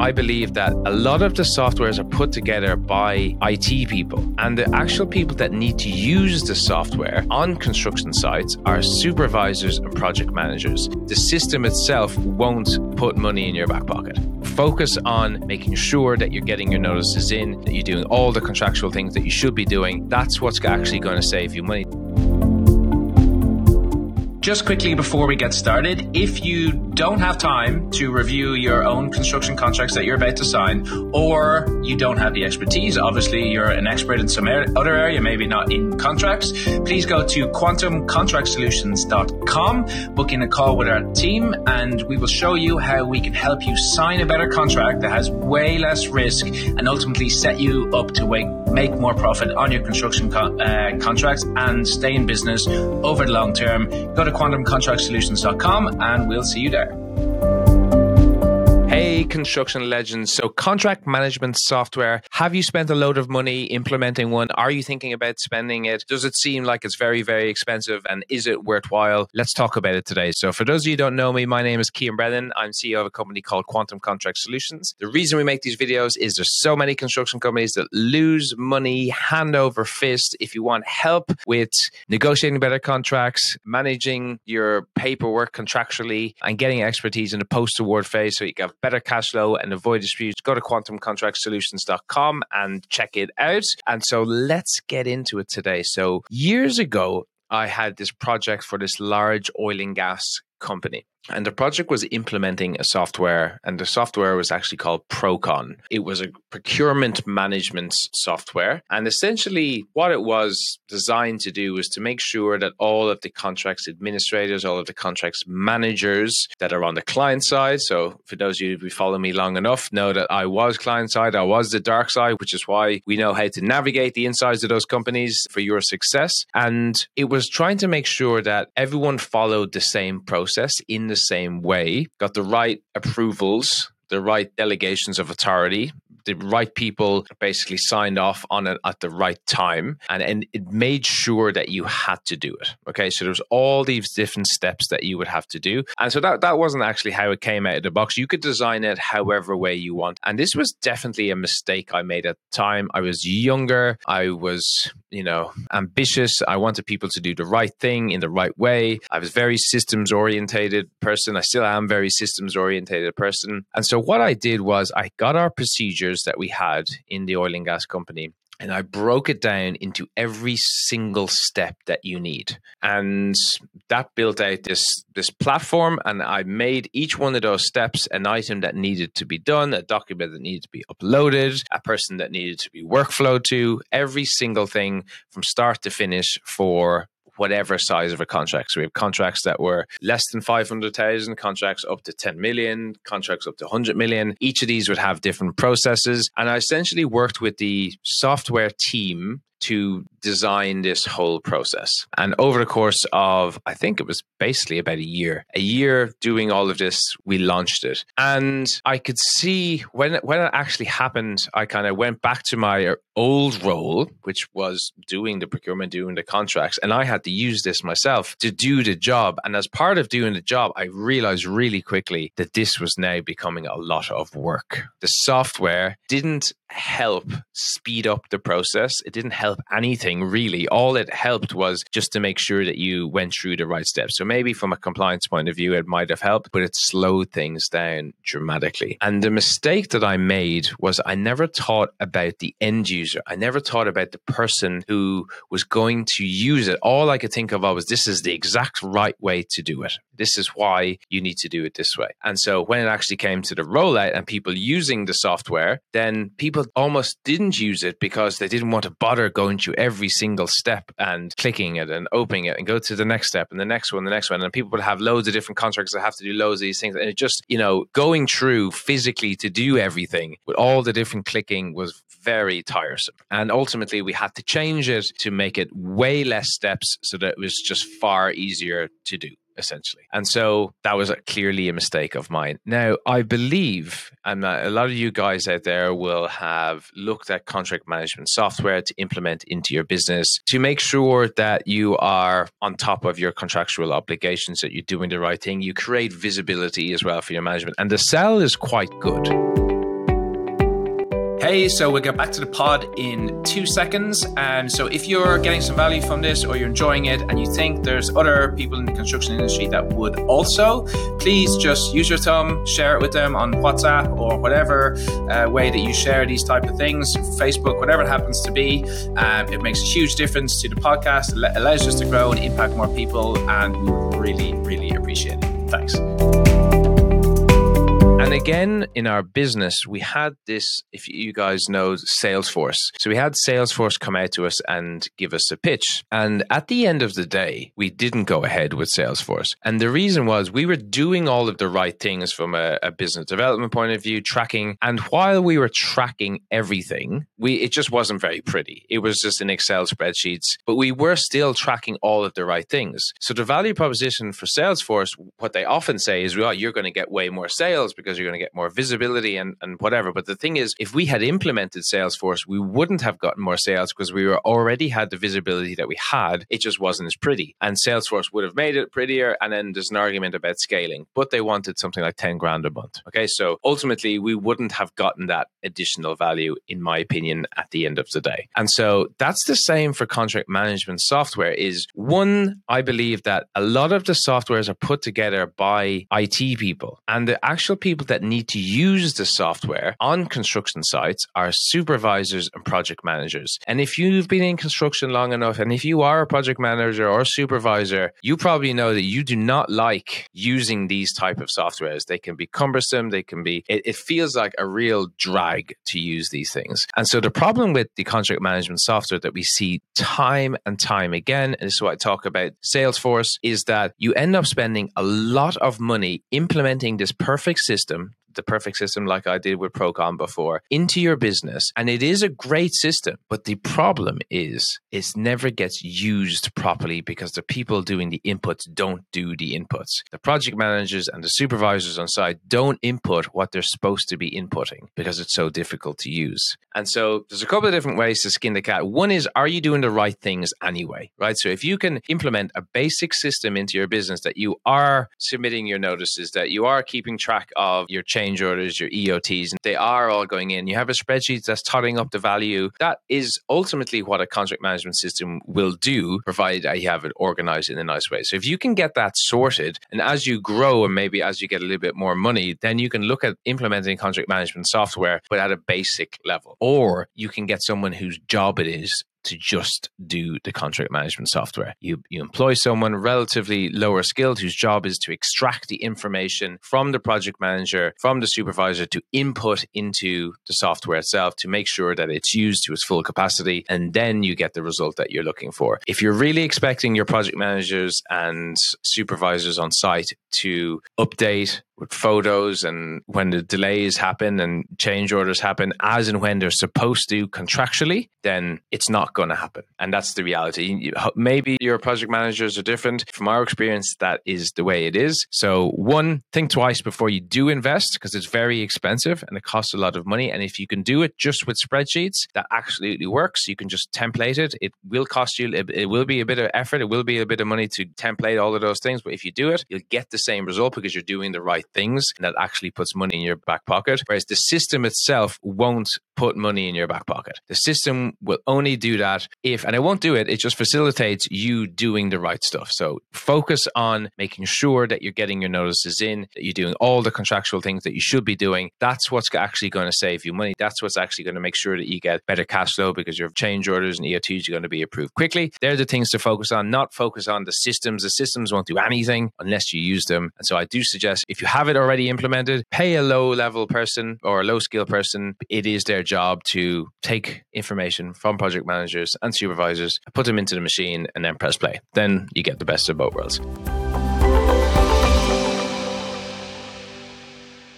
I believe that a lot of the softwares are put together by IT people, and the actual people that need to use the software on construction sites are supervisors and project managers. The system itself won't put money in your back pocket. Focus on making sure that you're getting your notices in, that you're doing all the contractual things that you should be doing. That's what's actually going to save you money. Just quickly before we get started, if you don't have time to review your own construction contracts that you're about to sign, or you don't have the expertise, obviously you're an expert in some other area, maybe not in contracts, please go to quantumcontractsolutions.com, book in a call with our team, and we will show you how we can help you sign a better contract that has way less risk and ultimately set you up to make more profit on your construction co- uh, contracts and stay in business over the long term. Go to quantumcontractsolutions.com and we'll see you there. Construction legends. So, contract management software. Have you spent a load of money implementing one? Are you thinking about spending it? Does it seem like it's very, very expensive? And is it worthwhile? Let's talk about it today. So, for those of you who don't know me, my name is Cian Brennan. I'm CEO of a company called Quantum Contract Solutions. The reason we make these videos is there's so many construction companies that lose money hand over fist. If you want help with negotiating better contracts, managing your paperwork contractually, and getting expertise in the post award phase so you can better cash flow and avoid disputes, go to quantumcontractsolutions.com and check it out. And so let's get into it today. So, years ago, I had this project for this large oil and gas company. And the project was implementing a software, and the software was actually called Procon. It was a procurement management software. And essentially, what it was designed to do was to make sure that all of the contracts administrators, all of the contracts managers that are on the client side. So, for those of you who follow me long enough, know that I was client side, I was the dark side, which is why we know how to navigate the insides of those companies for your success. And it was trying to make sure that everyone followed the same process in the same way, got the right approvals, the right delegations of authority, the right people basically signed off on it at the right time and, and it made sure that you had to do it okay so there was all these different steps that you would have to do and so that, that wasn't actually how it came out of the box you could design it however way you want and this was definitely a mistake i made at the time i was younger i was you know, ambitious. I wanted people to do the right thing in the right way. I was very systems orientated person. I still am very systems orientated person. And so what I did was I got our procedures that we had in the oil and gas company and I broke it down into every single step that you need. And that built out this this platform and I made each one of those steps an item that needed to be done, a document that needed to be uploaded, a person that needed to be workflowed to, every single thing from start to finish for whatever size of a contract. So we have contracts that were less than 500,000, contracts up to 10 million, contracts up to 100 million. Each of these would have different processes. And I essentially worked with the software team to design this whole process. And over the course of, I think it was basically about a year, a year doing all of this, we launched it. And I could see when, when it actually happened, I kind of went back to my old role, which was doing the procurement, doing the contracts. And I had to use this myself to do the job. And as part of doing the job, I realized really quickly that this was now becoming a lot of work. The software didn't help speed up the process. It didn't help anything really. All it helped was just to make sure that you went through the right steps. So maybe from a compliance point of view, it might have helped, but it slowed things down dramatically. And the mistake that I made was I never thought about the end user. I never thought about the person who was going to use it. All I could think of was this is the exact right way to do it. This is why you need to do it this way. And so when it actually came to the rollout and people using the software, then people almost didn't use it because they didn't want to bother going through every single step and clicking it and opening it and go to the next step and the next one, the next one. And people would have loads of different contracts that have to do loads of these things. And it just, you know, going through physically to do everything with all the different clicking was very tiresome. And ultimately, we had to change it to make it way less steps so that it was just far easier to do essentially. And so that was a, clearly a mistake of mine. Now, I believe, and a lot of you guys out there will have looked at contract management software to implement into your business to make sure that you are on top of your contractual obligations, that you're doing the right thing. You create visibility as well for your management. And the sell is quite good. So we'll get back to the pod in two seconds. And so, if you're getting some value from this or you're enjoying it and you think there's other people in the construction industry that would also, please just use your thumb, share it with them on WhatsApp or whatever uh, way that you share these type of things, Facebook, whatever it happens to be. Um, it makes a huge difference to the podcast. It allows us to grow and impact more people, and we really, really appreciate it. Thanks. And again, in our business, we had this, if you guys know Salesforce. So we had Salesforce come out to us and give us a pitch. And at the end of the day, we didn't go ahead with Salesforce. And the reason was we were doing all of the right things from a, a business development point of view, tracking. And while we were tracking everything, we it just wasn't very pretty. It was just in Excel spreadsheets, but we were still tracking all of the right things. So the value proposition for Salesforce, what they often say is, well, you're going to get way more sales because you're going to get more visibility and, and whatever. But the thing is, if we had implemented Salesforce, we wouldn't have gotten more sales because we were already had the visibility that we had. It just wasn't as pretty. And Salesforce would have made it prettier. And then there's an argument about scaling, but they wanted something like 10 grand a month. Okay. So ultimately, we wouldn't have gotten that additional value, in my opinion, at the end of the day. And so that's the same for contract management software is one, I believe that a lot of the softwares are put together by IT people and the actual people that need to use the software on construction sites are supervisors and project managers. And if you've been in construction long enough, and if you are a project manager or supervisor, you probably know that you do not like using these type of softwares. They can be cumbersome. They can be, it, it feels like a real drag to use these things. And so the problem with the contract management software that we see time and time again, and this is what I talk about Salesforce, is that you end up spending a lot of money implementing this perfect system system the perfect system like I did with Procon before into your business. And it is a great system. But the problem is it never gets used properly because the people doing the inputs don't do the inputs. The project managers and the supervisors on site don't input what they're supposed to be inputting because it's so difficult to use. And so there's a couple of different ways to skin the cat. One is, are you doing the right things anyway? Right. So if you can implement a basic system into your business that you are submitting your notices, that you are keeping track of your change change orders, your EOTs, and they are all going in. You have a spreadsheet that's totting up the value. That is ultimately what a contract management system will do, provided you have it organized in a nice way. So if you can get that sorted, and as you grow and maybe as you get a little bit more money, then you can look at implementing contract management software, but at a basic level. Or you can get someone whose job it is to just do the contract management software. You you employ someone relatively lower skilled whose job is to extract the information from the project manager, from the supervisor to input into the software itself to make sure that it's used to its full capacity and then you get the result that you're looking for. If you're really expecting your project managers and supervisors on site to update with photos and when the delays happen and change orders happen as and when they're supposed to contractually, then it's not going to happen. And that's the reality. Maybe your project managers are different. From our experience, that is the way it is. So, one, think twice before you do invest because it's very expensive and it costs a lot of money. And if you can do it just with spreadsheets, that absolutely works. You can just template it. It will cost you, it will be a bit of effort. It will be a bit of money to template all of those things. But if you do it, you'll get the same result because you're doing the right things that actually puts money in your back pocket. Whereas the system itself won't put money in your back pocket. The system will only do that if, and it won't do it, it just facilitates you doing the right stuff. So focus on making sure that you're getting your notices in, that you're doing all the contractual things that you should be doing. That's what's actually going to save you money. That's what's actually going to make sure that you get better cash flow because your change orders and EOTs are going to be approved quickly. They're the things to focus on, not focus on the systems. The systems won't do anything unless you use them. And so I do suggest if you have it already implemented, pay a low level person or a low skill person. It is their job to take information from project managers and supervisors, put them into the machine, and then press play. Then you get the best of both worlds.